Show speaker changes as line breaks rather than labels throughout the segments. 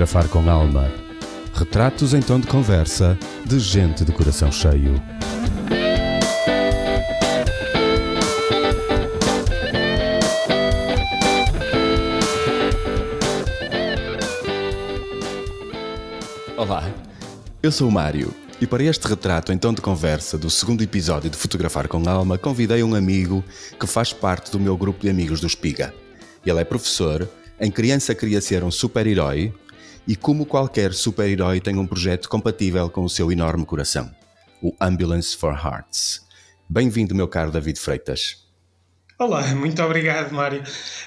Fotografar com Alma. Retratos em tom de conversa de gente de coração cheio. Olá, eu sou o Mário e para este retrato em tom de conversa do segundo episódio de Fotografar com Alma convidei um amigo que faz parte do meu grupo de amigos do Espiga. Ele é professor, em criança queria ser um super-herói e, como qualquer super-herói, tem um projeto compatível com o seu enorme coração: o Ambulance for Hearts. Bem-vindo, meu caro David Freitas.
Olá, muito obrigado, Mário.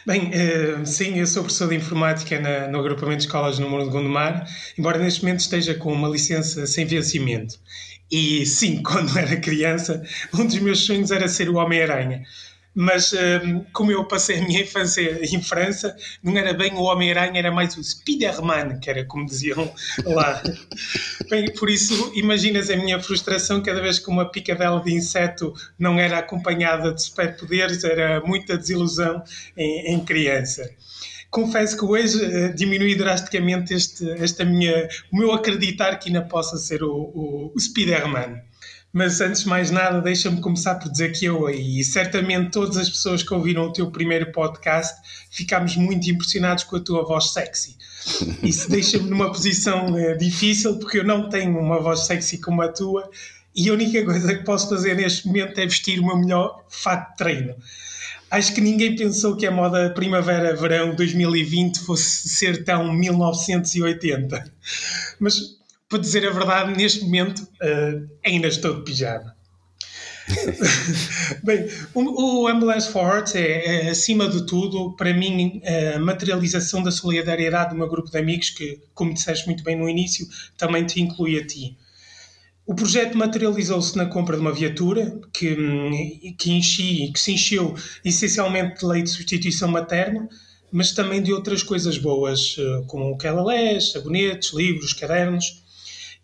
Bem, uh, sim, eu sou professor de informática na, no agrupamento de escolas no Muro de Gondomar, embora neste momento esteja com uma licença sem vencimento. E sim, quando era criança, um dos meus sonhos era ser o Homem-Aranha mas um, como eu passei a minha infância em França, não era bem o Homem-Aranha, era mais o Spider-Man, que era como diziam lá. bem, por isso, imaginas a minha frustração cada vez que uma picadela de inseto não era acompanhada de superpoderes, era muita desilusão em, em criança confesso que hoje uh, diminui drasticamente este, esta minha, o meu acreditar que ainda possa ser o, o, o Spider-Man. Mas antes de mais nada, deixa-me começar por dizer que eu e certamente todas as pessoas que ouviram o teu primeiro podcast ficámos muito impressionados com a tua voz sexy. Isso deixa-me numa posição é, difícil porque eu não tenho uma voz sexy como a tua e a única coisa que posso fazer neste momento é vestir o meu melhor fato de treino. Acho que ninguém pensou que a moda primavera-verão 2020 fosse ser tão 1980. Mas para dizer a verdade, neste momento uh, ainda estou de pijama. Bem, o, o Ambulance for Hearts é, é, acima de tudo, para mim, a materialização da solidariedade de um grupo de amigos que, como disseste muito bem no início, também te inclui a ti. O projeto materializou-se na compra de uma viatura que, que, enchi, que se encheu essencialmente de lei de substituição materna, mas também de outras coisas boas, eh, como o calalés, sabonetes, livros, cadernos.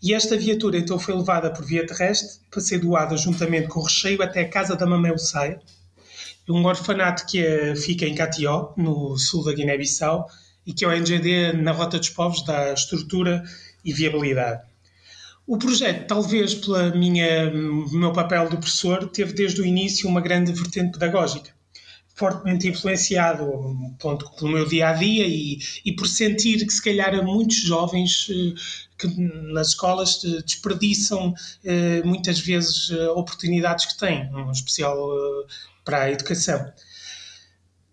E esta viatura então foi levada por via terrestre para ser doada juntamente com o recheio até a casa da Mamãe Saia, um orfanato que é, fica em Catió, no sul da Guiné-Bissau, e que é o NGD na Rota dos Povos dá estrutura e viabilidade. O projeto, talvez pela minha meu papel de professor, teve desde o início uma grande vertente pedagógica fortemente influenciado ponto, pelo meu dia a dia e, e por sentir que se calhar muitos jovens eh, que nas escolas eh, desperdiçam eh, muitas vezes oportunidades que têm, em especial para a educação.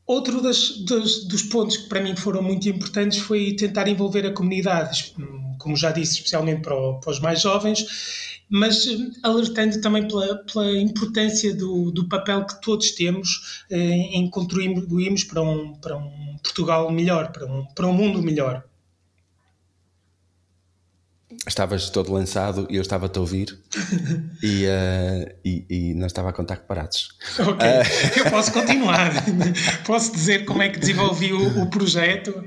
Outro dos, dos, pontos que para mim foram muito importantes foi tentar envolver a comunidade, como já disse, especialmente para, o, para os mais jovens, mas eh, alertando também pela, pela importância do, do, papel que todos temos eh, em contribuirmos para um, para um Portugal melhor, para um, para um mundo melhor.
Estavas todo lançado e eu estava-te a ouvir e, uh, e, e, não estava a contar que parados.
Ok, uh... eu posso continuar. posso dizer como é que desenvolvi o, o projeto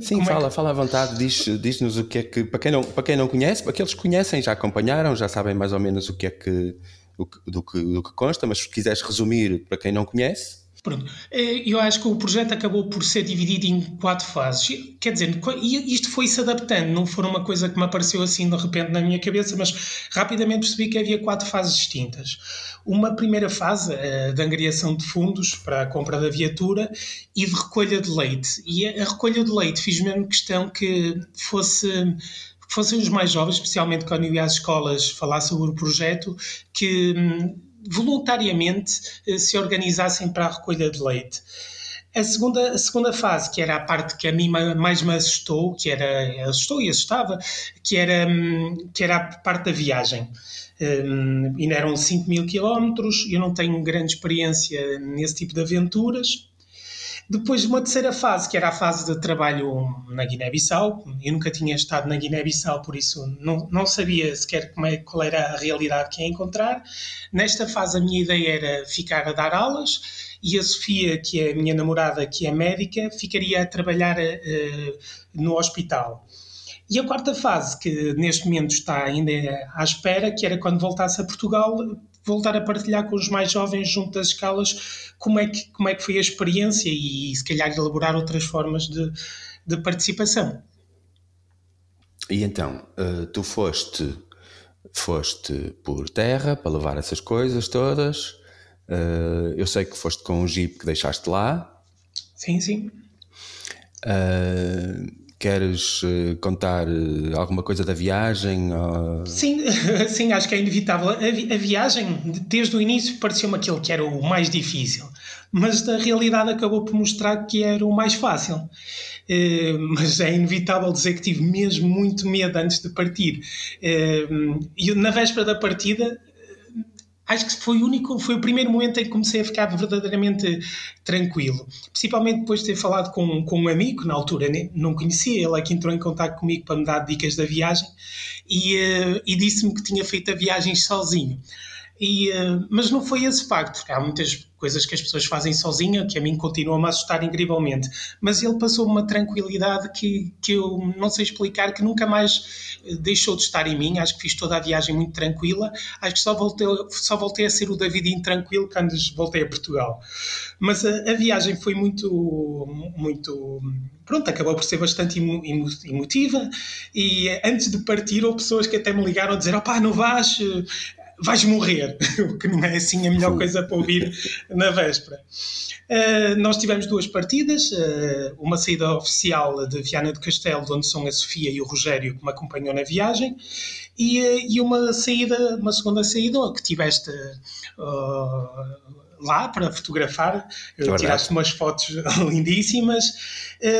Sim, fala, é que... fala à vontade, diz-nos diz o que é que, para quem, não, para quem não conhece, para aqueles que conhecem, já acompanharam, já sabem mais ou menos o que é que, o que, do, que, do que consta, mas se quiseres resumir para quem não conhece.
Pronto. Eh, eu acho que o projeto acabou por ser dividido em quatro fases. Quer dizer, isto foi se adaptando, não foi uma coisa que me apareceu assim de repente na minha cabeça, mas rapidamente percebi que havia quatro fases distintas. Uma primeira fase uh, de angariação de fundos para a compra da viatura e de recolha de leite. E a, a recolha de leite fiz mesmo questão que fosse fossem os mais jovens, especialmente quando eu ia às escolas falar sobre o projeto, que hum, voluntariamente eh, se organizassem para a recolha de leite. A segunda, a segunda fase, que era a parte que a mim mais me assustou, que era, assustou e assustava, que era, hum, que era a parte da viagem. Um, ainda eram 5 mil quilómetros, eu não tenho grande experiência nesse tipo de aventuras, depois de uma terceira fase, que era a fase de trabalho na Guiné-Bissau. Eu nunca tinha estado na Guiné-Bissau, por isso não, não sabia sequer como é, qual era a realidade que ia encontrar. Nesta fase, a minha ideia era ficar a dar aulas e a Sofia, que é a minha namorada, que é médica, ficaria a trabalhar uh, no hospital. E a quarta fase, que neste momento está ainda à espera, que era quando voltasse a Portugal, voltar a partilhar com os mais jovens junto das escalas como é que, como é que foi a experiência e se calhar elaborar outras formas de, de participação.
E então, uh, tu foste, foste por terra para levar essas coisas todas. Uh, eu sei que foste com um jeep que deixaste lá.
Sim, sim.
Uh, Queres uh, contar uh, alguma coisa da viagem?
Sim, sim, acho que é inevitável. A, vi a viagem, desde o início, pareceu-me aquilo que era o mais difícil, mas a realidade acabou por mostrar que era o mais fácil. Uh, mas é inevitável dizer que tive mesmo muito medo antes de partir. E na véspera da partida, acho que foi o único, foi o primeiro momento em que comecei a ficar verdadeiramente tranquilo. Principalmente depois de ter falado com, com um amigo, na altura não conhecia, ele é que entrou em contato comigo para me dar dicas da viagem e, uh, e disse-me que tinha feito a viagem sozinho. E, uh, mas não foi esse facto, há muitas coisas que as pessoas fazem sozinha que a mim continuam a assustar incrivelmente. Mas ele passou uma tranquilidade que, que eu não sei explicar, que nunca mais eh, deixou de estar em mim. Acho que fiz toda a viagem muito tranquila. Acho que só voltei, só voltei a ser o David intranquilo quando voltei a Portugal. Mas a, a viagem foi muito, muito pronto, acabou por ser bastante emotiva e antes de partir houve pessoas que até me ligaram a dizer opá, não vais, vais morrer, o que não é assim a melhor Sim. coisa para ouvir na véspera. Uh, nós tivemos duas partidas, uh, uma saída oficial de Viana do Castelo, onde são a Sofia e o Rogério que me acompanhou na viagem, e, uh, e uma saída, uma segunda saída que tiveste lá para fotografar, é tiraste umas fotos lindíssimas.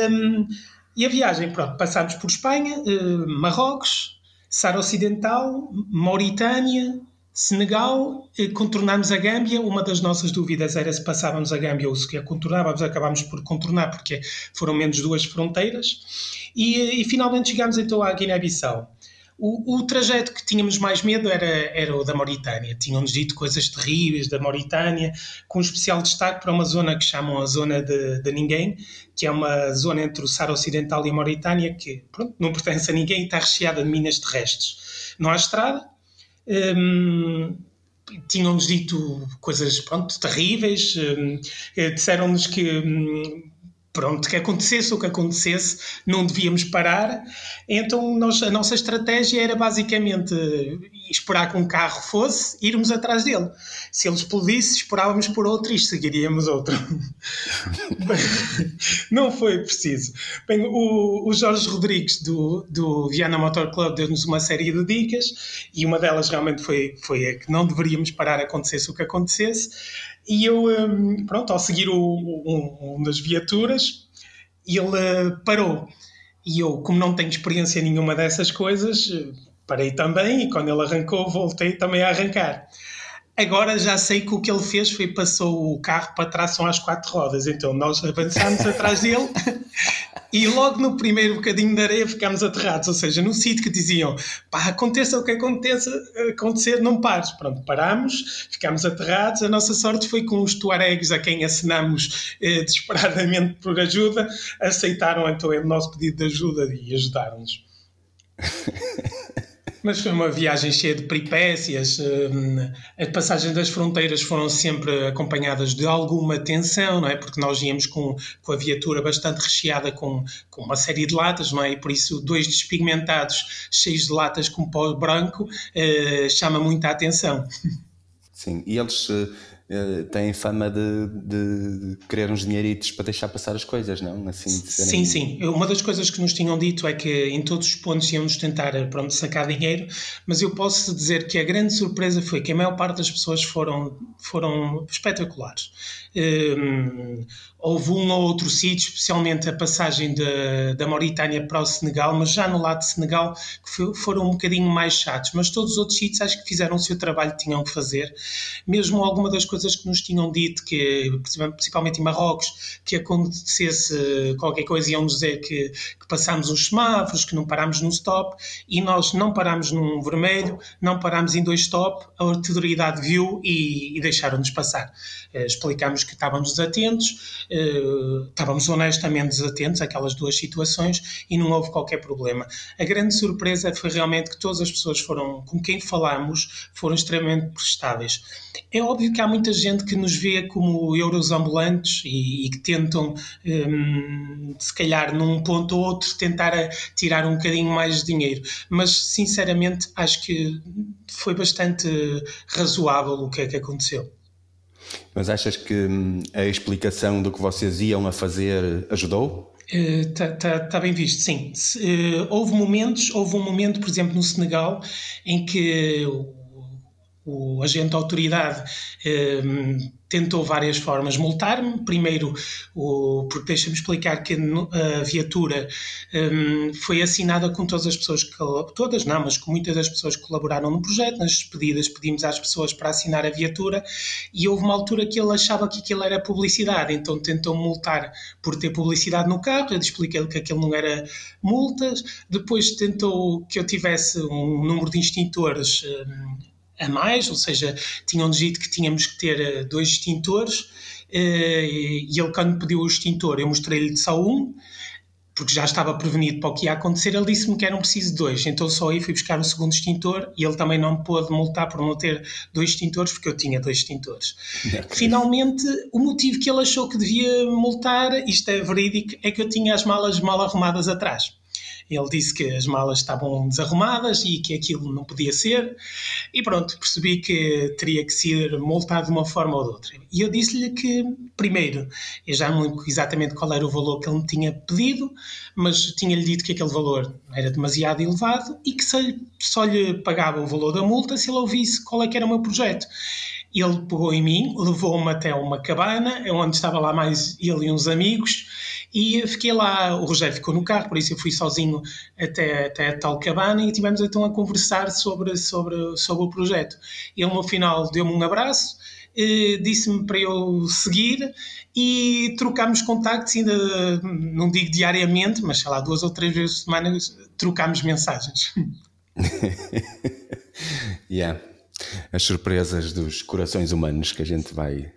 Um, e a viagem, pronto, passámos por Espanha, Marrocos, Sara Ocidental, Mauritânia, Senegal, eh, contornámos a Gâmbia. Uma das nossas dúvidas era se passávamos a Gâmbia ou se a contornávamos. Acabámos por contornar porque foram menos duas fronteiras. E, eh, e finalmente chegámos então à Guiné-Bissau. O, o, trajeto que tínhamos mais medo era, era o da Mauritânia. Tinham-nos dito coisas terríveis da Mauritânia, com especial destaque para uma zona que chamam a Zona de, de Ninguém, que é uma zona entre o Saara Ocidental e a Mauritânia que pronto, não pertence a ninguém e está recheada de minas terrestres. Não há estrada, um, tinham-nos dito coisas pronto, terríveis, um, disseram-nos que um, pronto, que acontecesse o que acontecesse, não devíamos parar. Então nós, a nossa estratégia era basicamente esperar que um carro fosse, irmos atrás dele. Se ele explodisse, esperávamos por outro e seguiríamos outro. não foi preciso. Bem, o, o Jorge Rodrigues do, do Viana Motor Club deu-nos uma série de dicas e uma delas realmente foi, foi a que não deveríamos parar acontecesse o que acontecesse. E eu, hum, pronto, ao seguir o, um, um das viaturas, ele parou. E eu, como não tenho experiência nenhuma dessas coisas, parei também e quando ele arrancou, voltei também a arrancar. Agora já sei que o que ele fez foi passou o carro para trás são as quatro rodas. Então nós avançámos atrás dele e logo no primeiro bocadinho de areia ficámos aterrados. Ou seja, no sítio que diziam pá, aconteça o que aconteça, acontecer, não pares. Pronto, parámos, ficámos aterrados. A nossa sorte foi com os tuaregs a quem assinamos eh, desesperadamente por ajuda, aceitaram então o nosso pedido de ajuda e ajudaram-nos. Mas foi uma viagem cheia de peripécias. Hum, as passagens das fronteiras foram sempre acompanhadas de alguma tensão, não é? Porque nós íamos com, com a viatura bastante recheada com, com uma série de latas, não é? E por isso, dois despigmentados cheios de latas com pó branco eh, chama muita atenção.
Sim, e eles eh, uh, têm fama de, de, querer uns dinheiritos para deixar passar as coisas, não?
Assim, serem... Sim, sim. Uma das coisas que nos tinham dito é que em todos os pontos íamos tentar eh, pronto, sacar dinheiro, mas eu posso dizer que a grande surpresa foi que a maior parte das pessoas foram, foram espetaculares. Um, houve um ou outro sítio, especialmente a passagem de, da Mauritânia para o Senegal, mas já no lado de Senegal, que foi, foram um bocadinho mais chatos. Mas todos os outros sítios acho que fizeram o seu trabalho que tinham que fazer. Mesmo alguma das coisas que nos tinham dito, que principalmente em Marrocos, que acontecesse qualquer coisa, iam dizer que, que passámos os semáforos, que não parámos num stop, e nós não parámos num vermelho, não parámos em dois stop, a autoridade viu e, e deixaram-nos passar. Uh, explicámos que estávamos desatentos, uh, estávamos honestamente desatentos àquelas duas situações e não houve qualquer problema. A grande surpresa foi realmente que todas as pessoas foram, com quem falámos foram extremamente prestáveis. É óbvio que há muita muita gente que nos vê como euros ambulantes e, e que tentam, um, se calhar, num ponto ou outro, tentar tirar um bocadinho mais de dinheiro. Mas, sinceramente, acho que foi bastante razoável o que é que aconteceu.
Mas achas que hum, a explicação do que vocês iam a fazer ajudou?
Está uh, tá, tá bem visto, sim. Uh, houve momentos, houve um momento, por exemplo, no Senegal, em que o agente da autoridade eh, tentou várias formas multar-me. Primeiro, o, porque deixa-me explicar que a viatura eh, foi assinada com todas as pessoas, que, todas não, mas com muitas das pessoas que colaboraram no projeto. Nas despedidas pedimos às pessoas para assinar a viatura e houve uma altura que ele achava que aquilo era publicidade, então tentou multar por ter publicidade no carro. Eu expliquei-lhe que aquilo não era multas. Depois tentou que eu tivesse um número de extintores. Eh, a mais, ou seja, tinham-nos dito que tínhamos que ter eh, dois extintores eh, e ele, quando pediu o extintor, eu mostrei-lhe só um, porque já estava prevenido para o que ia acontecer, ele disse-me que eram preciso dois, então só aí fui buscar o segundo extintor e ele também não me pôde multar por não ter dois extintores, porque eu tinha dois extintores. Finalmente, o motivo que ele achou que devia multar, isto é verídico, é que eu tinha as malas mal arrumadas atrás. Ele disse que as malas estavam desarrumadas e que aquilo não podia ser. E pronto, percebi que teria que ser multado de uma forma ou de outra. E eu disse-lhe que, primeiro, eu já não lembro exatamente qual era o valor que ele me tinha pedido, mas tinha-lhe dito que aquele valor era demasiado elevado e que só lhe pagava o valor da multa se ele ouvisse qual é que era o meu projeto. Ele pegou em mim, levou-me até uma cabana, onde estava lá mais ele e uns amigos, e fiquei lá, o Rogério ficou no carro, por isso eu fui sozinho até, até a tal cabana e tivemos então a conversar sobre, sobre, sobre o projeto. Ele no final deu-me um abraço, eh, disse-me para eu seguir e trocámos contactos, ainda não digo diariamente, mas sei lá, duas ou três vezes por semana trocámos mensagens.
yeah. As surpresas dos corações humanos que a gente vai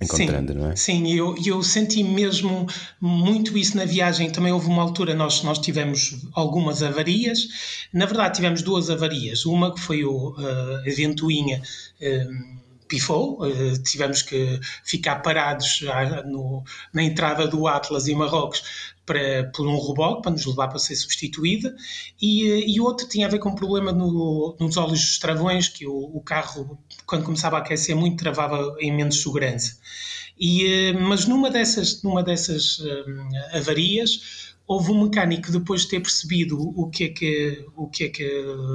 encontrando,
sim,
não é?
Sim, e eu, eu senti mesmo muito isso na viagem. Também houve uma altura, nós, nós tivemos algumas avarias. Na verdade, tivemos duas avarias. Uma que foi o, uh, a ventoinha. Uh, pifou, uh, tivemos que ficar parados no, na entrada do Atlas em Marrocos para, por um reboque para nos levar para ser substituída. E, eh, e outro tinha a ver com um problema no, nos óleos dos travões que o, o, carro quando começava a aquecer muito travava em menos segurança e, eh, mas numa dessas, numa dessas um, avarias houve um mecânico depois de ter percebido o que é que o que é que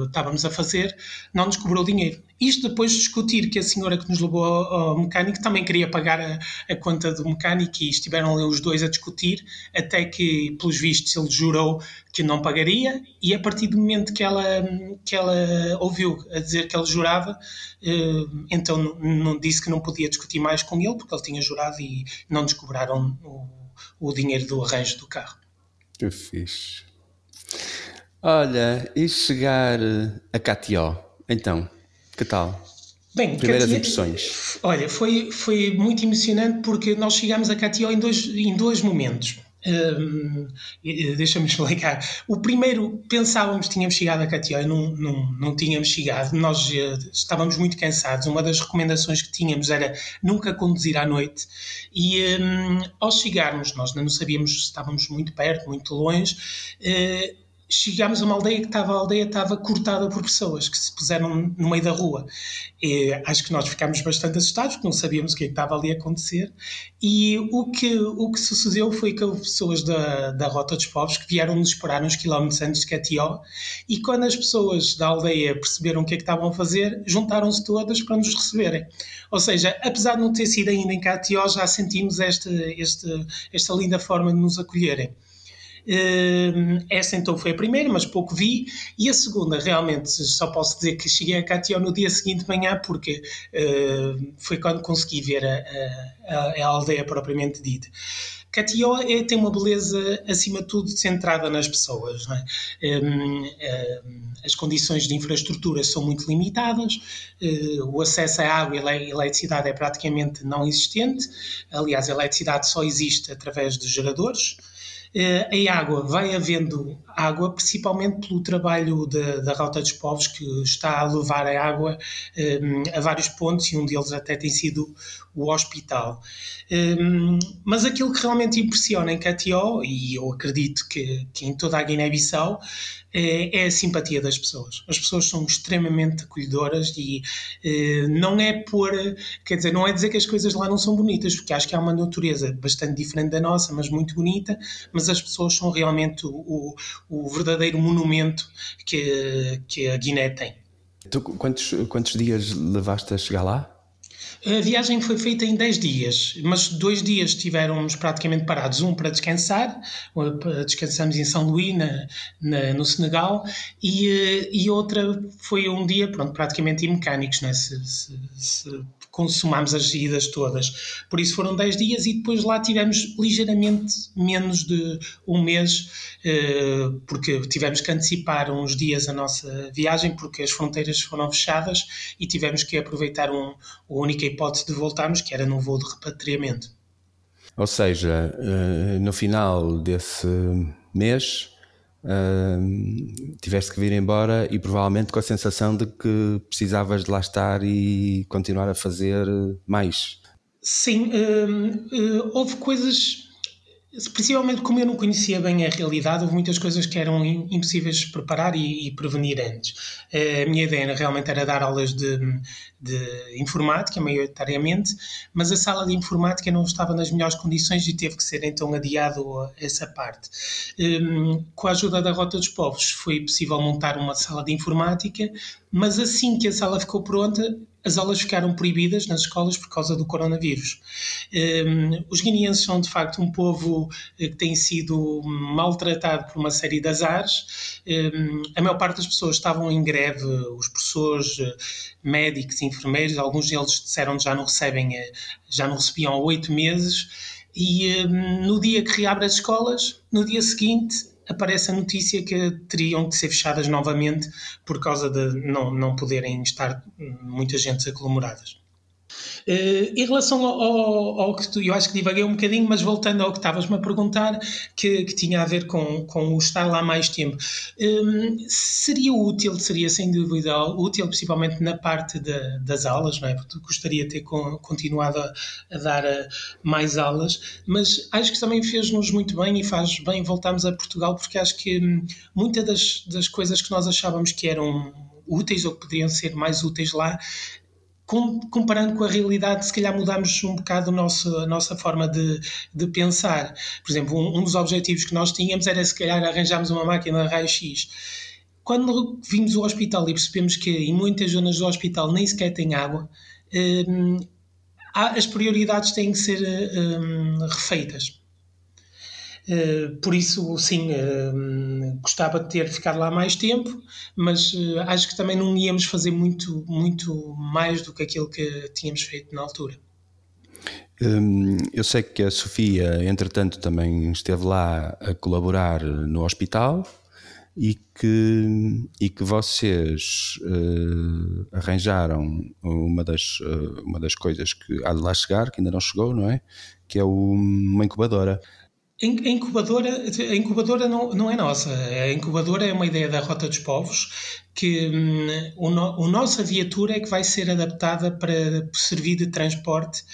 estávamos a fazer não nos cobrou dinheiro. Isto depois de discutir que a senhora que nos levou ao, mecânico também queria pagar a, a, conta do mecânico e estiveram ali os dois a discutir até que pelos vistos ele jurou que não pagaria e a partir do momento que ela que ela ouviu a dizer que ele jurava eh, então não disse que não podia discutir mais com ele porque ele tinha jurado e não nos cobraram o, o dinheiro do arranjo do carro
que fixe. Olha, e chegar a Catió, então, que tal?
Bem,
Primeiras impressões.
Olha, foi, foi muito emocionante porque nós chegámos a Catió em dois, em dois momentos. Um, Deixa-me explicar. O primeiro, pensávamos que tínhamos chegado a Catió e não, não, não tínhamos chegado. Nós uh, estávamos muito cansados. Uma das recomendações que tínhamos era nunca conduzir à noite. E um, ao chegarmos, nós não sabíamos se estávamos muito perto, muito longe. Uh, chegámos a uma aldeia que estava, a aldeia estava cortada por pessoas que se puseram no meio da rua. E acho que nós ficámos bastante assustados porque não sabíamos o que, é que estava ali a acontecer. E o que, o que sucedeu foi que houve pessoas da, da Rota dos Povos que vieram nos esperar uns quilómetros antes de Catió. E quando as pessoas da aldeia perceberam o que é que estavam a fazer, juntaram-se todas para nos receberem. Ou seja, apesar de não ter sido ainda em Catió, já sentimos esta, esta, esta linda forma de nos acolherem. Uh, essa então foi a primeira, mas pouco vi. E a segunda, realmente, só posso dizer que cheguei a Catió no dia seguinte de manhã, porque uh, foi quando consegui ver a, a, a aldeia propriamente dita. Catió é, tem uma beleza, acima de tudo, centrada nas pessoas. É? Um, um, as condições de infraestrutura são muito limitadas, uh, o acesso à água e eletricidade é praticamente não existente. Aliás, a eletricidade só existe através de geradores. Uh, a água, vai havendo água, principalmente pelo trabalho de, da Rota dos Povos, que está a levar a água um, a vários pontos, e um deles até tem sido o hospital. Um, mas aquilo que realmente impressiona em Catió, e eu acredito que, que em toda a Guiné-Bissau, é, é, a simpatia das pessoas. As pessoas são extremamente acolhedoras e eh, não é por, quer dizer, não é dizer que as coisas lá não são bonitas, porque acho que há uma natureza bastante diferente da nossa, mas muito bonita, mas as pessoas são realmente o, o, verdadeiro monumento que, que a Guiné tem.
Tu, quantos, quantos dias levaste a chegar lá?
A viagem foi feita em 10 dias, mas dois dias estivemos praticamente parados. Um para descansar, descansamos em São Luís, na, na, no Senegal, e, eh, e outra foi um dia, pronto, praticamente em mecânicos, né? se, se, se consumámos as idas todas. Por isso foram 10 dias e depois lá tivemos ligeiramente menos de um mês, eh, porque tivemos que antecipar uns dias a nossa viagem, porque as fronteiras foram fechadas e tivemos que aproveitar um, a única hipótese de voltarmos, que era num voo de repatriamento.
Ou seja, eh, no final desse mês Uh, tiveste que vir embora e provavelmente com a sensação de que precisavas de lá estar e continuar a fazer mais.
Sim, uh, houve coisas Principalmente como eu não conhecia bem a realidade, houve muitas coisas que eram impossíveis de preparar e, e prevenir antes. A minha ideia realmente era dar aulas de, de, informática, maioritariamente, mas a sala de informática não estava nas melhores condições e teve que ser então adiado essa parte. Um, com a ajuda da Rota dos Povos foi possível montar uma sala de informática, mas assim que a sala ficou pronta, as aulas ficaram proibidas nas escolas por causa do coronavírus. Um, os guineenses são, de facto, um povo eh, que tem sido maltratado por uma série de azares. Um, a maior parte das pessoas estavam em greve, os professores, eh, médicos, enfermeiros, alguns deles disseram que já não recebem, eh, já não recebiam há oito meses. E um, no dia que reabre as escolas, no dia seguinte, aparece a notícia que teriam que ser fechadas novamente por causa de não, não poderem estar muitas gentes aglomeradas. Uh, em relação ao, ao, ao, que tu, eu acho que divaguei um bocadinho, mas voltando ao que estavas-me a perguntar, que, que, tinha a ver com, com o estar lá mais tempo, um, ehm, seria útil, seria sem dúvida útil, principalmente na parte de, das aulas, não é? Porque gostaria de ter continuado a, a dar eh, mais aulas, mas acho que também fez-nos muito bem e faz bem voltarmos a Portugal, porque acho que hum, muitas das, das coisas que nós achávamos que eram úteis ou que poderiam ser mais úteis lá, comparando com a realidade, se calhar mudamos um bocado a nossa, forma de, de pensar. Por exemplo, um, um, dos objetivos que nós tínhamos era se calhar arranjarmos uma máquina raio-x. Quando vimos o hospital e percebemos que em muitas zonas do hospital nem sequer tem água, hum, as prioridades têm que ser hum, refeitas. Eh, por isso, sim, uh, gostava de ter ficado lá mais tempo, mas uh, acho que também não íamos fazer muito, muito mais do que aquilo que tínhamos feito na altura.
Hum, eu sei que a Sofia, entretanto, também esteve lá a colaborar no hospital e que, e que vocês uh, arranjaram uma das, uh, uma das coisas que há de lá chegar, que ainda não chegou, não é? Que é uma incubadora.
A incubadora, a incubadora não, não é nossa. A incubadora é uma ideia da Rota dos Povos que hum, o, no, o nossa viatura é que vai ser adaptada para servir de transporte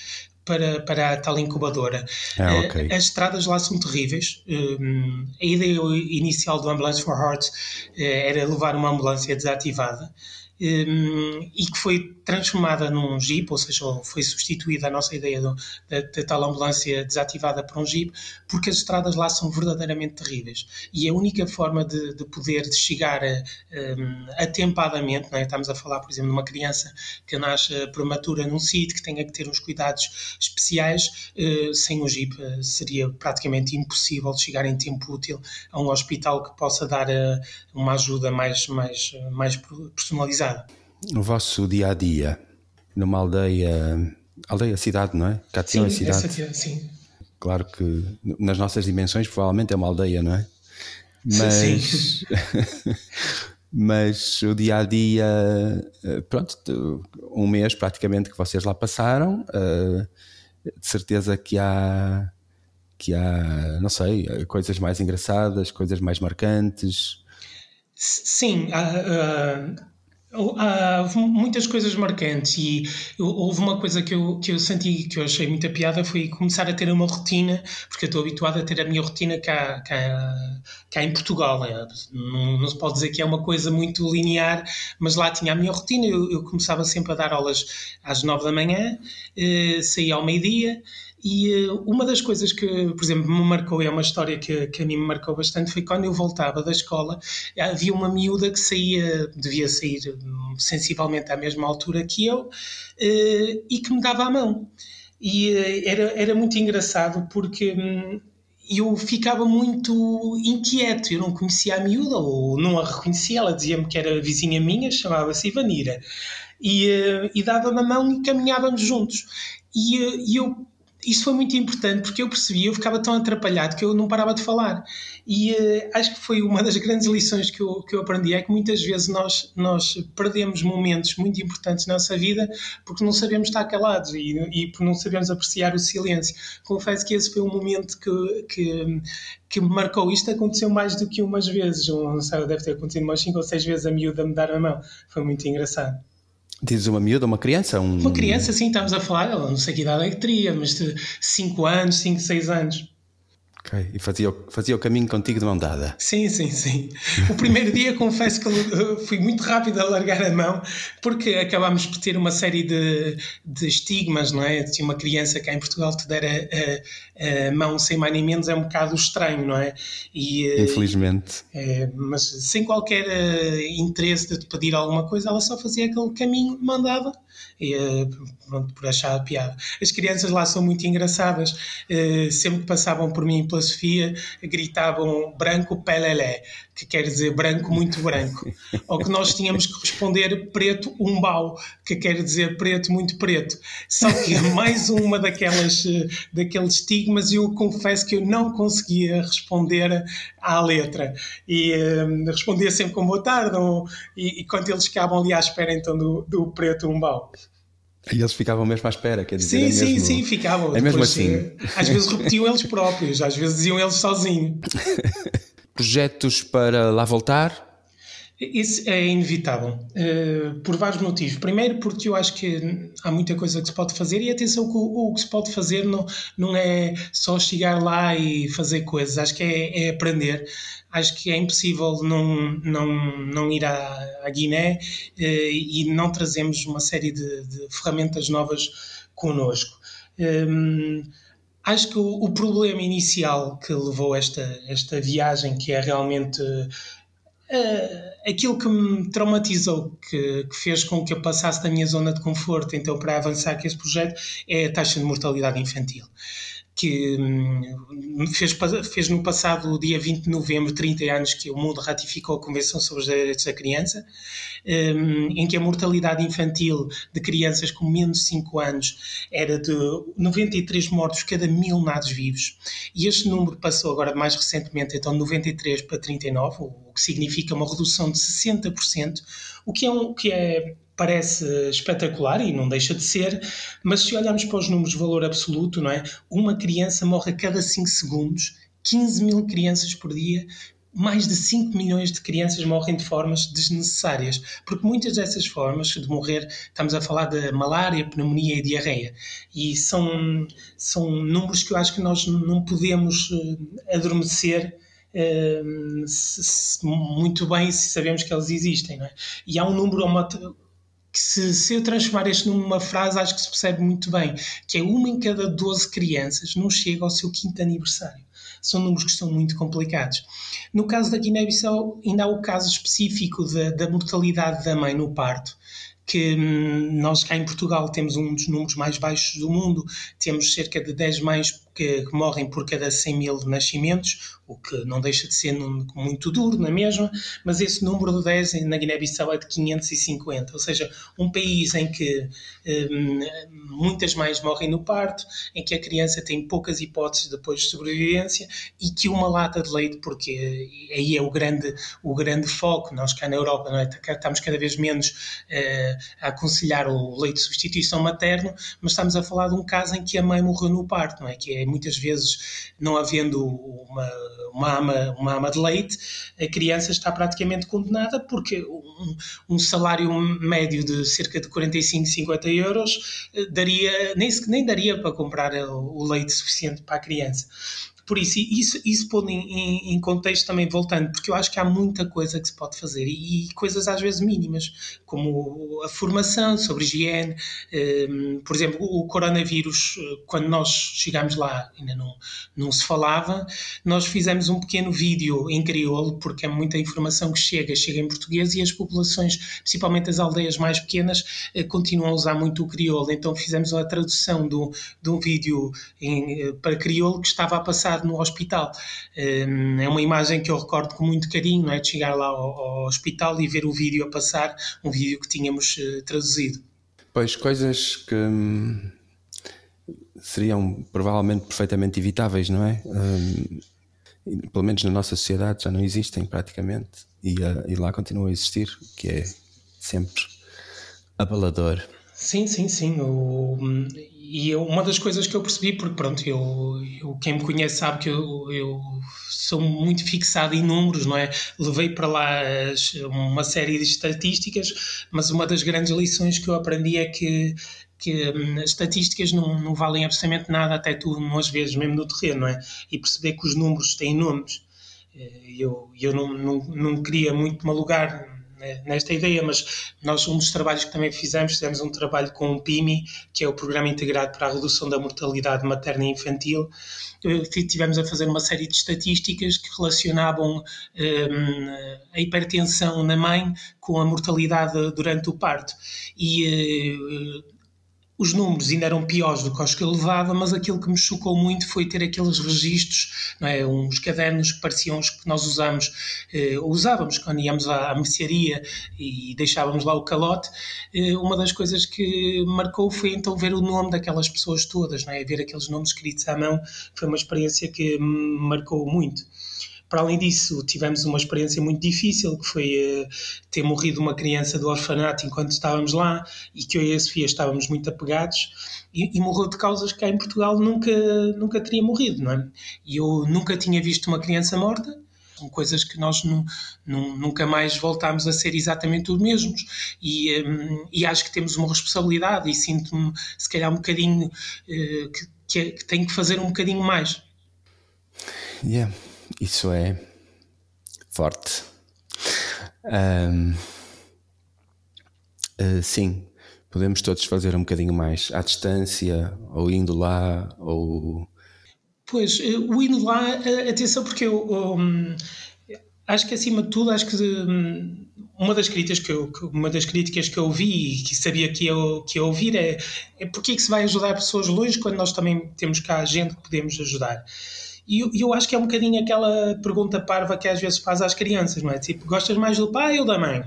para, para a tal incubadora.
Ah, okay.
As estradas lá são terríveis. Hum, a ideia inicial do Ambulance for Heart eh, era levar uma ambulância desativada e que foi transformada num Jeep, ou seja, foi substituída a nossa ideia da, tal ambulância desativada para um Jeep, porque as estradas lá são verdadeiramente terríveis. E a única forma de, de poder chegar um, atempadamente, é? estamos a falar, por exemplo, de uma criança que nasce prematura num sítio, que tenha que ter uns cuidados especiais, uh, sem o Jeep uh, seria praticamente impossível chegar em tempo útil a um hospital que possa dar uh, uma ajuda mais, mais, mais personalizada
no vosso dia a dia, numa aldeia, aldeia cidade, não é?
Catião
é
cidade. Essa, sim.
Claro que nas nossas dimensões provavelmente é uma aldeia, não é? Mas, sim. mas o dia a dia, eh, pronto, um mês praticamente que vocês lá passaram, eh, de certeza que há que há, não sei, coisas mais engraçadas, coisas mais marcantes.
Sim, uh, uh Houve muitas coisas marcantes e houve uma coisa que eu, que eu senti que eu achei muita piada foi começar a ter uma rotina, porque eu estou habituado a ter a minha rotina cá, cá, cá em Portugal. Né? Não, não, se pode dizer que é uma coisa muito linear, mas lá tinha a minha rotina. Eu, eu começava sempre a dar aulas às nove da manhã, eh, saía ao meio-dia e uh, uma das coisas que, por exemplo, me marcou, é uma história que, que a mim me marcou bastante, foi quando eu voltava da escola, havia uma miúda que saía, devia sair hum, sensivelmente à mesma altura que eu, uh, e que me dava a mão. E uh, era, era muito engraçado porque. Um, eu ficava muito inquieto, eu não conhecia a miúda, ou não a reconhecia, ela dizia-me que era vizinha minha, chamava-se Ivanira, e, e dava-me a mão e caminhávamos juntos. E, e eu isso foi muito importante porque eu percebi, eu ficava tão atrapalhado que eu não parava de falar. E uh, acho que foi uma das grandes lições que eu, que eu aprendi: é que muitas vezes nós, nós perdemos momentos muito importantes na nossa vida porque não sabemos estar calados e, e por não sabemos apreciar o silêncio. Confesso que esse foi um momento que, que, que me marcou. Isto aconteceu mais do que umas vezes, não sei, deve ter acontecido umas 5 ou 6 vezes a miúda me dar a mão. Foi muito engraçado.
Dizes uma miúda, uma criança? Um...
Uma criança, sim, estamos a falar, não sei que idade é que teria, mas de 5 anos, 5, 6 anos.
Ok, e fazia, fazia o caminho contigo de mão dada?
Sim, sim, sim. O primeiro dia confesso que fui muito rápido a largar a mão, porque acabámos por ter uma série de, de estigmas, não é? Se uma criança cá em Portugal te der a, a, a, mão sem mais nem menos é um bocado estranho, não é?
E, eh, Infelizmente.
É, mas sem qualquer uh, interesse de te pedir alguma coisa, ela só fazia aquele caminho mandada e, eh, pronto, por achar a piada. As crianças lá são muito engraçadas, sempre passavam por mim pela Sofia, gritavam branco pelelé, que quer dizer branco muito branco, ou que nós tínhamos que responder preto umbau, que quer dizer preto muito preto. Só que é mais uma daquelas daqueles estigmas e eu confesso que eu não conseguia responder à letra e um, respondia sempre com boa tarde ou, e, e, quando eles ficavam ali à espera então do, do preto umbau.
E eles ficavam mesmo à espera, quer dizer.
Sim,
é
sim,
mesmo,
sim, ficavam.
É mesmo assim.
Às vezes repetiam eles próprios, às vezes diziam eles sozinhos.
Projetos para lá voltar?
Isso é inevitável, uh, por vários motivos. Primeiro, porque eu acho que há muita coisa que se pode fazer, e atenção que o, o, que se pode fazer não, não é só chegar lá e fazer coisas, acho que é, é aprender. Acho que é impossível não, não, não ir à, à Guiné uh, e não trazemos uma série de, de ferramentas novas connosco. Um, acho que o, o, problema inicial que levou esta, esta viagem, que é realmente Uh, aquilo que me traumatizou, que, que, fez com que eu passasse da minha zona de conforto, então, para avançar com esse projeto, é a taxa de mortalidade infantil que hum, fez, fez no passado dia 20 de novembro 30 anos que o mundo ratificou a Convenção sobre os Direitos da Criança, hum, em que a mortalidade infantil de crianças com menos de 5 anos era de 93 mortos cada mil nados vivos. E este número passou agora mais recentemente então de 93 para 39, o que significa uma redução de 60%, o que é, um, que é parece espetacular e não deixa de ser, mas se olharmos para os números de valor absoluto, não é? Uma criança morre a cada 5 segundos, 15 mil crianças por dia, mais de 5 milhões de crianças morrem de formas desnecessárias, porque muitas dessas formas de morrer, estamos a falar de malária, pneumonia e diarreia, e são, são números que eu acho que nós não podemos uh, adormecer se, muito bem se sabemos que eles existem. É? E há um número, que se, se eu transformar este numa frase, acho que se percebe muito bem, que é uma em cada 12 crianças não chega ao seu quinto aniversário. São números que são muito complicados. No caso da Guiné-Bissau, ainda há o caso específico da, da mortalidade da mãe no parto, que hum, nós cá em Portugal temos um dos números mais baixos do mundo, temos cerca de 10 mães que, morrem por cada 100 mil nascimentos, o que não deixa de ser muito duro, não é mesmo? Mas esse número de 10 na Guiné-Bissau é de 550, ou seja, um país em que hum, muitas mães morrem no parto, em que a criança tem poucas hipóteses depois de sobrevivência e que uma lata de leite, porque aí é o grande, o grande foco, nós cá na Europa não é? estamos cada vez menos uh, a aconselhar o leite de substituição materno, mas estamos a falar de um caso em que a mãe morreu no parto, não é? Que é muitas vezes não havendo uma, uma, ama, uma ama de leite, a criança está praticamente condenada porque um, um salário médio de cerca de 45, 50 euros eh, daria, nem, nem daria para comprar o leite suficiente para a criança. Por isso, isso, isso pondo em, em, contexto também voltando, porque eu acho que há muita coisa que se pode fazer e, e coisas às vezes mínimas, como a formação sobre higiene. Um, por exemplo, o coronavírus, quando nós chegámos lá, ainda não, não se falava, nós fizemos um pequeno vídeo em crioulo, porque é muita informação que chega, chega em português e as populações, principalmente as aldeias mais pequenas, eh, continuam a usar muito o crioulo. Então fizemos a tradução do, de um vídeo em, eh, para crioulo que estava a passar no hospital. Hum, é uma imagem que eu recordo com muito carinho, é? De chegar lá ao, hospital e ver o vídeo a passar, um vídeo que tínhamos uh, traduzido.
Pois, coisas que hum, seriam provavelmente perfeitamente evitáveis, não é? Hum, pelo menos na nossa sociedade já não existem praticamente e, uh, e lá continua a existir, que é sempre abalador.
Sim, sim, sim. O, e eu, uma das coisas que eu percebi, porque pronto, eu, eu, quem me conhece sabe que eu, eu sou muito fixado em números, não é? Levei para lá uma série de estatísticas, mas uma das grandes lições que eu aprendi é que que hum, as estatísticas não, não valem absolutamente nada até tu umas vezes mesmo no terreno, não é? E perceber que os números têm nomes. Eh, eu, eu não, não, não queria muito me alugar né, nesta ideia, mas nós, um dos trabalhos que também fizemos, fizemos um trabalho com o PIMI, que é o Programa Integrado para a Redução da Mortalidade Materna e Infantil. Tivemos a fazer uma série de estatísticas que relacionavam um, a hipertensão na mãe com a mortalidade durante o parto. E os números ainda eram piores do que os que eu levava, mas aquilo que me chocou muito foi ter aqueles registros, não é? uns cadernos que pareciam os que nós usamos, eh, usávamos quando íamos à, à mercearia e deixávamos lá o calote. Eh, uma das coisas que marcou foi então ver o nome daquelas pessoas todas, não é? ver aqueles nomes escritos à mão, foi uma experiência que me marcou muito. Para além disso, tivemos uma experiência muito difícil, que foi uh, ter morrido uma criança do orfanato enquanto estávamos lá e que eu e a Sofia estávamos muito apegados e, e, morreu de causas que cá em Portugal nunca, nunca teria morrido, não é? E eu nunca tinha visto uma criança morta, são coisas que nós nunca mais voltámos a ser exatamente os mesmos. E, um, e acho que temos uma responsabilidade e sinto-me, se calhar, um bocadinho uh, que, que, que tenho que fazer um bocadinho mais.
Yeah. Isso é forte. Um, uh, eh, sim, podemos todos fazer um bocadinho mais à distância, ou indo lá, ou.
Pois, eh, o indo lá, eh, atenção, porque eu um, acho que acima de tudo, acho que um, uma das críticas que eu, uma das críticas que eu vi e que sabia que eu, que ia ouvir é, é porque é que se vai ajudar pessoas longe quando nós também temos cá gente que podemos ajudar. E eu, acho que é um bocadinho aquela pergunta parva que às vezes faz às crianças, não é? Tipo, gostas mais do pai ou da mãe?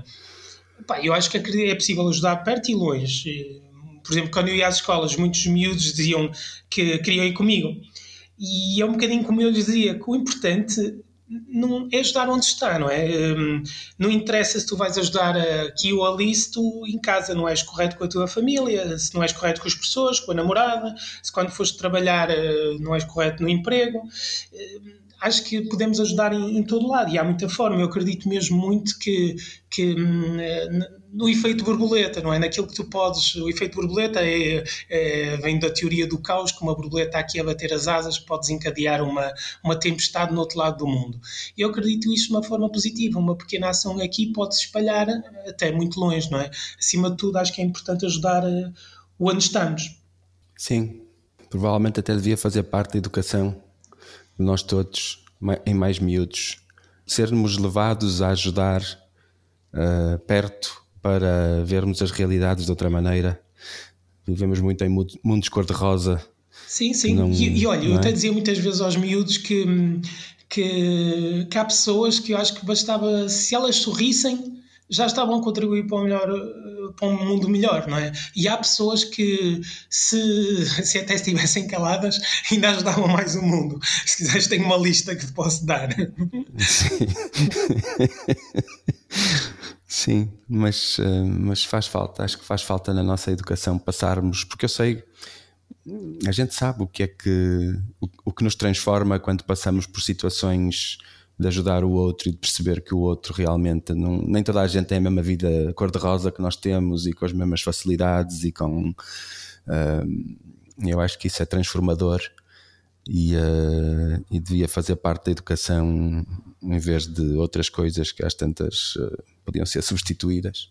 Pá, eu acho que é possível ajudar perto e longe. Por exemplo, quando eu ia às escolas, muitos miúdos diziam que queriam ir comigo. E é um bocadinho como eu lhes dizia, que o importante não é ajudar onde está, não é? Um, não interessa se tu vais ajudar aqui ou ali, se tu em casa não és correto com a tua família, se não és correto com as pessoas, com a namorada, se quando foste trabalhar uh, não és correto no emprego. Uh, acho que podemos ajudar em, em, todo lado e há muita forma. Eu acredito mesmo muito que, que hum, no efeito borboleta, não é? Naquilo que tu podes. O efeito borboleta é, é, vem da teoria do caos, que uma borboleta aqui a bater as asas pode desencadear uma, uma tempestade no outro lado do mundo. Eu acredito isso de uma forma positiva. Uma pequena ação aqui pode se espalhar até muito longe, não é? Acima de tudo, acho que é importante ajudar uh, o onde estamos.
Sim, provavelmente até devia fazer parte da educação nós todos, em mais miúdos, sermos levados a ajudar uh, perto para vermos as realidades de outra maneira. Vivemos muito em mundos cor-de-rosa.
Sim, sim. Não, e, e, olha, eu é? até dizia muitas vezes aos miúdos que, que, que há pessoas que eu acho que bastava, se elas sorrissem, já estavam a contribuir para um, melhor, para um mundo melhor, não é? E há pessoas que, se, se até estivessem caladas, ainda ajudavam mais o mundo. Se quiseres, tenho uma lista que te posso dar.
Sim. Sim, mas, eh, mas faz falta, acho que faz falta na nossa educação passarmos, porque eu sei, a gente sabe o que é que o, o que nos transforma quando passamos por situações de ajudar o outro e de perceber que o outro realmente não, nem toda a gente tem a mesma vida cor-de-rosa que nós temos e com as mesmas facilidades e com uh, eu acho que isso é transformador e, uh, e devia fazer parte da educação em vez de outras coisas que às tantas uh, podiam ser substituídas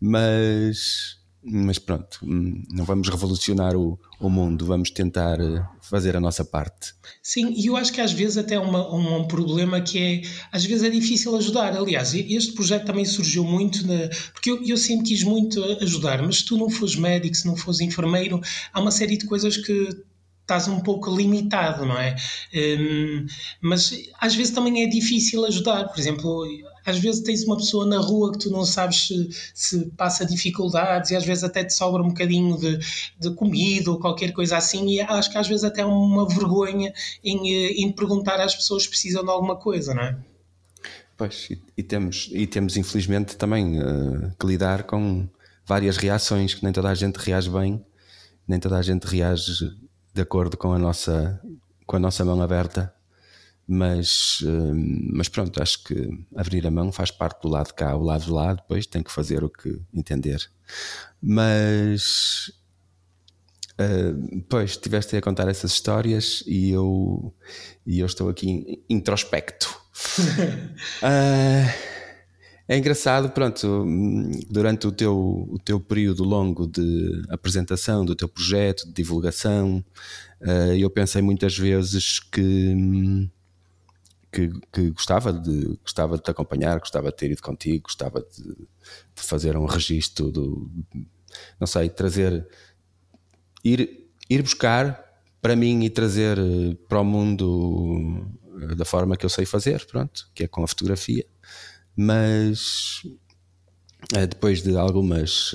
mas mas pronto, hum, não vamos revolucionar o, o mundo, vamos tentar eh, fazer a nossa parte.
Sim, e eu acho que às vezes até uma, um, um problema que é, às vezes é difícil ajudar. Aliás, este projeto também surgiu muito, na, porque eu, eu sempre quis muito ajudar, mas se tu não fores médico, se não fores enfermeiro, há uma série de coisas que estás um pouco limitado, não é? Um, mas às vezes também é difícil ajudar. Por exemplo, às vezes tens uma pessoa na rua que tu não sabes se, se passa dificuldades e às vezes até te sobra um bocadinho de, de comida ou qualquer coisa assim e acho que às vezes até é uma vergonha em, eh, em perguntar às pessoas se precisam de alguma coisa, não é?
Pois, e, e temos, e temos infelizmente também uh, que lidar com várias reações que nem toda a gente reage bem, nem toda a gente reage de acordo com a nossa, com a nossa mão aberta mas, hum, mas pronto, acho que abrir a mão faz parte do lado de cá, o lado de lá, depois tem que fazer o que entender. Mas uh, pois estiveste a contar essas histórias e eu, e eu estou aqui introspecto. uh, é engraçado, pronto, durante o teu, o teu período longo de apresentação do teu projeto, de divulgação, uh, eu pensei muitas vezes que que, que, gostava, de, gostava de te acompanhar, gostava de ter ido contigo, gostava de, de fazer um registro do. Não sei, trazer. Ir, ir buscar para mim e trazer eh, para o mundo eh, da forma que eu sei fazer, pronto, que é com a fotografia. Mas eh, depois de algumas,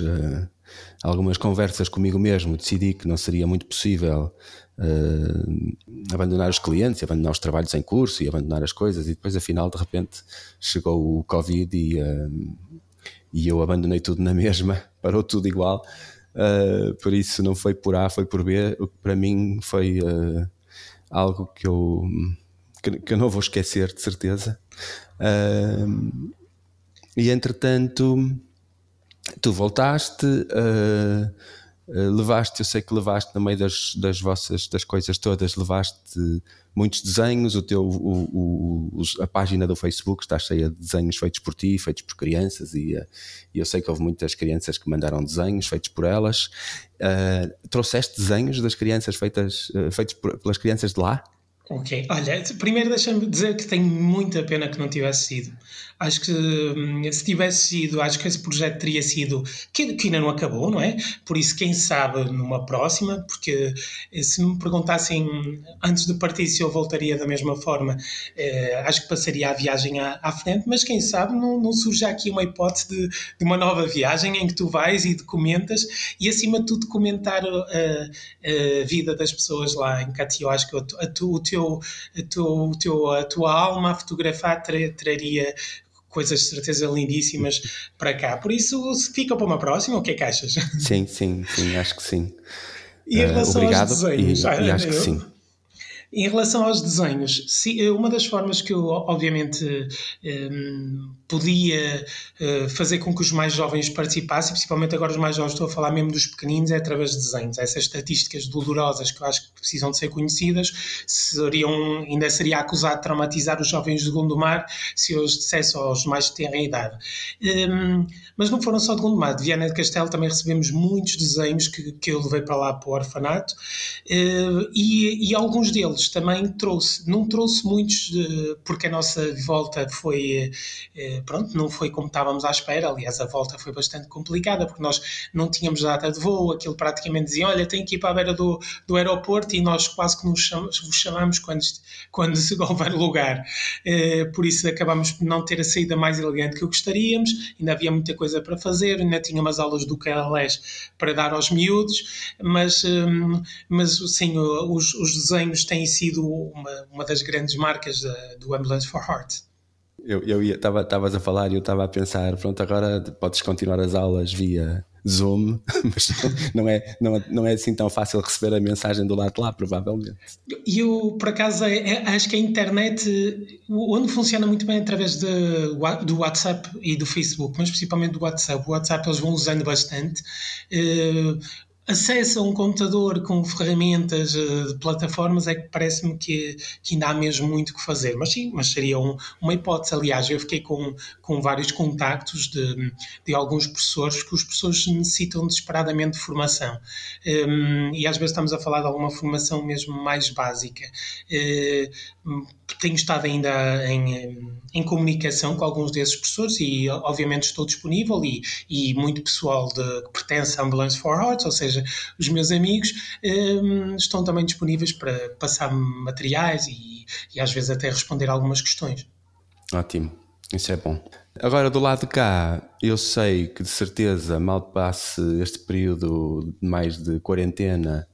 algumas conversas comigo mesmo, decidi que não seria muito possível uh, abandonar os clientes, abandonar os trabalhos em curso e abandonar as coisas, e depois, afinal, de repente chegou o Covid e, e eu abandonei tudo na mesma, parou tudo igual. Por isso, não foi por A, foi por B. O que para mim foi algo que eu, que, eu não vou esquecer, de certeza. E entretanto, tu voltaste. Uh, levaste, eu sei que levaste no meio das, das vossas das coisas todas, levaste muitos desenhos, o teu, o, o, a página do Facebook está cheia de desenhos feitos por ti, feitos por crianças, e, eh, e eu sei que houve muitas crianças que mandaram desenhos feitos por elas. Uh, trouxeste desenhos das crianças feitas, uh, feitos por, pelas crianças de lá?
Ok, olha, primeiro deixa-me dizer que tenho muita pena que não tivesse sido. Acho que hum, se tivesse sido, acho que esse projeto teria sido, que, que, ainda não acabou, não é? Por isso, quem sabe numa próxima, porque eh, se me perguntassem antes de partir se eu voltaria da mesma forma, eh, acho que passaria a viagem à, à frente, mas quem sabe não, não surge aqui uma hipótese de, de, uma nova viagem em que tu vais e documentas e, acima de tudo, documentar a, a vida das pessoas lá em Cati. Eu acho que a, a, o teu, a, teu, a tua alma a fotografar traria coisas de certeza lindíssimas para cá. Por isso, se fica para uma próxima, o que é que achas?
Sim, sim, sim, acho que sim.
E em relação uh, obrigado, aos desenhos,
e, e acho que sim.
Em relação aos desenhos, uma das formas que eu, obviamente, um, podia uh, fazer com que os mais jovens participassem, principalmente agora os mais jovens, estou a falar mesmo dos pequeninos, é através de desenhos. Essas estatísticas dolorosas que eu acho que precisam de ser conhecidas, seriam, ainda seria acusado de traumatizar os jovens do Gondomar se eu os dissesse aos mais que têm idade. Um, mas não foram só de Gondomar, de Viana de Castelo também recebemos muitos desenhos que, eu levei para lá para o orfanato uh, e, e alguns deles também trouxe, não trouxe muitos, porque a nossa volta foi, eh, pronto, não foi como estávamos à espera. Aliás, a volta foi bastante complicada, porque nós não tínhamos data de voo, aquilo praticamente dizia: Olha, tem que ir para a beira do, do aeroporto, e nós quase que nos chamamos, vos chamamos quando, quando houver lugar. Eh, por isso acabámos por não ter a saída mais elegante que gostaríamos, ainda havia muita coisa para fazer, ainda tinha umas aulas do KLS para dar aos miúdos, mas, hum, mas sim, os, os desenhos têm sido uma, uma das grandes marcas da, do Ambulance for Heart.
Eu, eu estavas a falar e eu estava a pensar, pronto, agora podes continuar as aulas via Zoom, mas não é, não, é, não é assim tão fácil receber a mensagem do lado de lá, provavelmente.
E eu, por acaso, é, é, acho que a internet, onde funciona muito bem através de, do WhatsApp e do Facebook, mas principalmente do WhatsApp. O WhatsApp eles vão usando bastante. Acesso a um computador com ferramentas eh, de plataformas é que parece-me que, que ainda há mesmo muito que fazer. Mas sim, mas seria um, uma hipótese. Aliás, eu fiquei com, com vários contactos de, de alguns professores, que os professores necessitam desesperadamente de formação. Um, e às vezes estamos a falar de alguma formação mesmo mais básica. Uh, tenho estado ainda em, em, comunicação com alguns desses professores e, obviamente, estou disponível e, e muito pessoal de, que pertence à Ambulance for Hearts, ou seja, os meus amigos, um, estão também disponíveis para passar materiais e, e, às vezes, até responder algumas questões.
Ótimo, isso é bom. Agora, do lado de cá, eu sei que de certeza, mal passe este período mais de quarentena,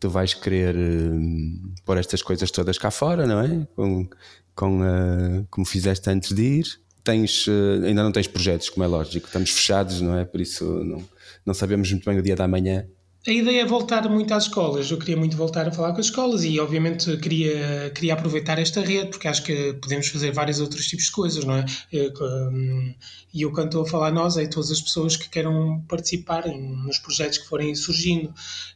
tu vais querer uh, pôr estas coisas todas cá fora, não é? Com, com, uh, como fizeste antes de ir. Tens, uh, ainda não tens projetos, como é lógico, estamos fechados, não é? Por isso não, não sabemos muito bem o dia da manhã.
A ideia é voltar muito às escolas. Eu queria muito voltar a falar com as escolas e, obviamente, queria, queria aproveitar esta rede porque acho que podemos fazer vários outros tipos de coisas, não é? Hum, e eu, quando estou a falar nós, é todas as pessoas que queiram participar nos projetos que forem surgindo.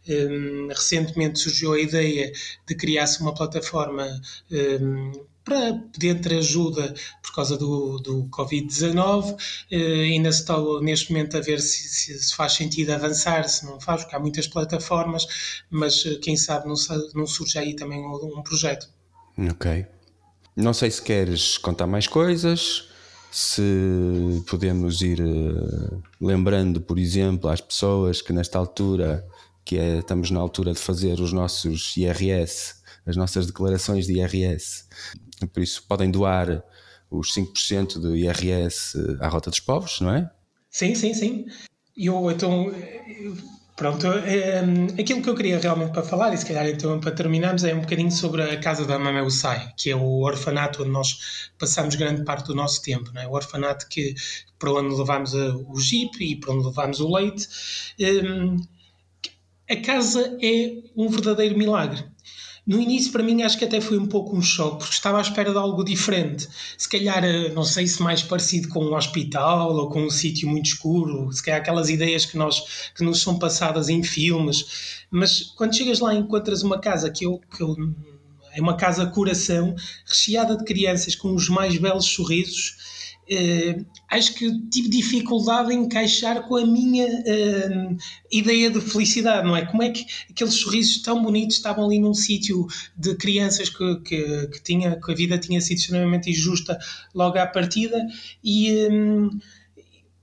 Hum, recentemente surgiu a ideia de criar-se uma plataforma hum, para pedir ajuda por causa do, do Covid-19. Eh, ainda se está neste momento a ver se, se, se, faz sentido avançar, se não faz, porque há muitas plataformas, mas eh, quem sabe não, não surge aí também um, um projeto.
Ok. Não sei se queres contar mais coisas, se podemos ir uh, lembrando, por exemplo, às pessoas que nesta altura, que é, estamos na altura de fazer os nossos IRS, as nossas declarações de IRS, por isso podem doar os 5% do IRS à Rota dos Povos, não é?
Sim, sim, sim. Eu, então, pronto, é, aquilo que eu queria realmente para falar, e se calhar então para terminarmos, é um bocadinho sobre a Casa da Mamãe Usai, que é o orfanato onde nós passamos grande parte do nosso tempo, não é? O orfanato que, para onde levamos o Jeep e para onde levamos o leite. Um, a casa é um verdadeiro milagre no início, para mim, acho que até foi um pouco um choque, porque estava à espera de algo diferente. Se calhar, eh, não sei se mais parecido com um hospital ou com um sítio muito escuro, se calhar aquelas ideias que, nós, que nos são passadas em filmes. Mas quando chegas lá, encontras uma casa que eu, que eu é uma casa coração, recheada de crianças com os mais belos sorrisos Uh, acho que tive dificuldade em encaixar com a minha uh, ideia de felicidade, não é? Como é que aqueles sorrisos tão bonitos estavam ali num sítio de crianças que, que, que, tinha, que a vida tinha sido extremamente injusta logo à partida e. Um,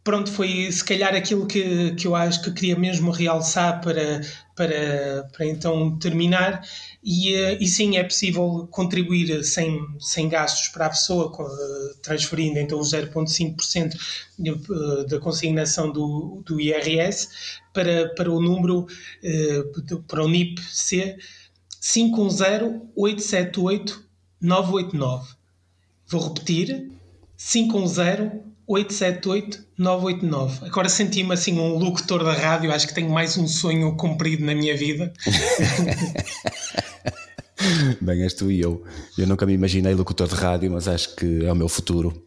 pronto, foi se calhar aquilo que, que eu acho que queria mesmo realçar para, para, para então terminar. E, eh, e sim, é possível contribuir sem, sem gastos para a pessoa, transferindo então os 0,5% eh, da consignação do, do IRS para, para o número, eh, para o NIP C 510 878 989. Vou repetir: 510 878 989. Agora senti-me assim um locutor da rádio, acho que tenho mais um sonho cumprido na minha vida.
Bem, és tu e eu. Eu nunca me imaginei locutor de rádio, mas acho que é o meu futuro.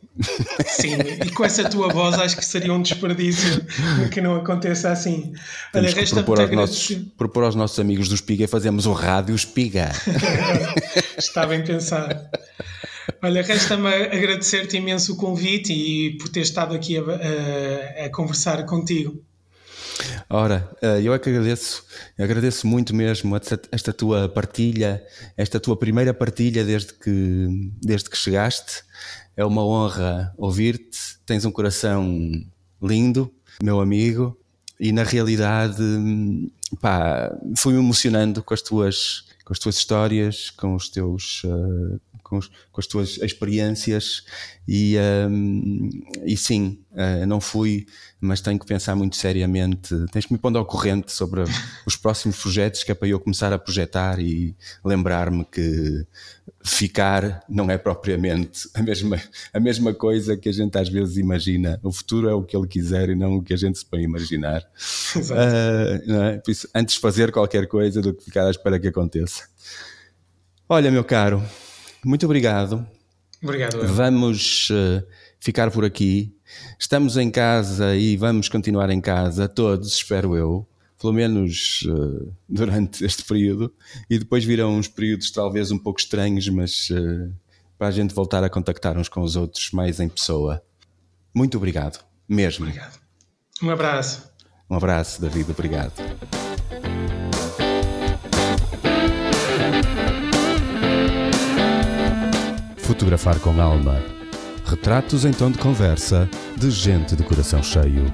Sim, e com essa tua voz acho que seria um desperdício que não aconteça assim.
Olha, resta propor, aos nossos, propor aos nossos amigos do Espiga fazemos o rádio Espiga.
Está bem pensado. Olha, resta-me agradecer-te imenso o convite e por ter estado aqui a, a, a conversar contigo.
Ora, eh, eu é que agradeço, agradeço muito mesmo esta tua partilha, esta tua primeira partilha desde que, desde que chegaste. É uma honra ouvir-te. Tens um coração lindo, meu amigo, e na realidade, pá, fui-me emocionando com as tuas, com as tuas histórias, com os teus, uh, com, os, com, as tuas experiências e, um, e sim, uh, não fui, mas tenho que pensar muito seriamente. Tens que me pondo ao corrente sobre os próximos projetos, que é para eu começar a projetar e lembrar-me que ficar não é propriamente a mesma, a mesma coisa que a gente às vezes imagina. O futuro é o que ele quiser e não o que a gente se põe a imaginar. Exato. Uh, é? Isso, antes fazer qualquer coisa do que ficar à espera que aconteça. Olha, meu caro, muito obrigado.
Obrigado. Eu.
Vamos uh, ficar por aqui. Estamos em casa e vamos continuar em casa, todos, espero eu, pelo menos uh, durante este período. E depois virão uns períodos talvez um pouco estranhos, mas uh, para a gente voltar a contactar uns com os outros mais em pessoa. Muito obrigado, mesmo.
Obrigado. Um abraço.
Um abraço, David, obrigado. Fotografar com alma. Retratos em tom de conversa de gente de coração cheio.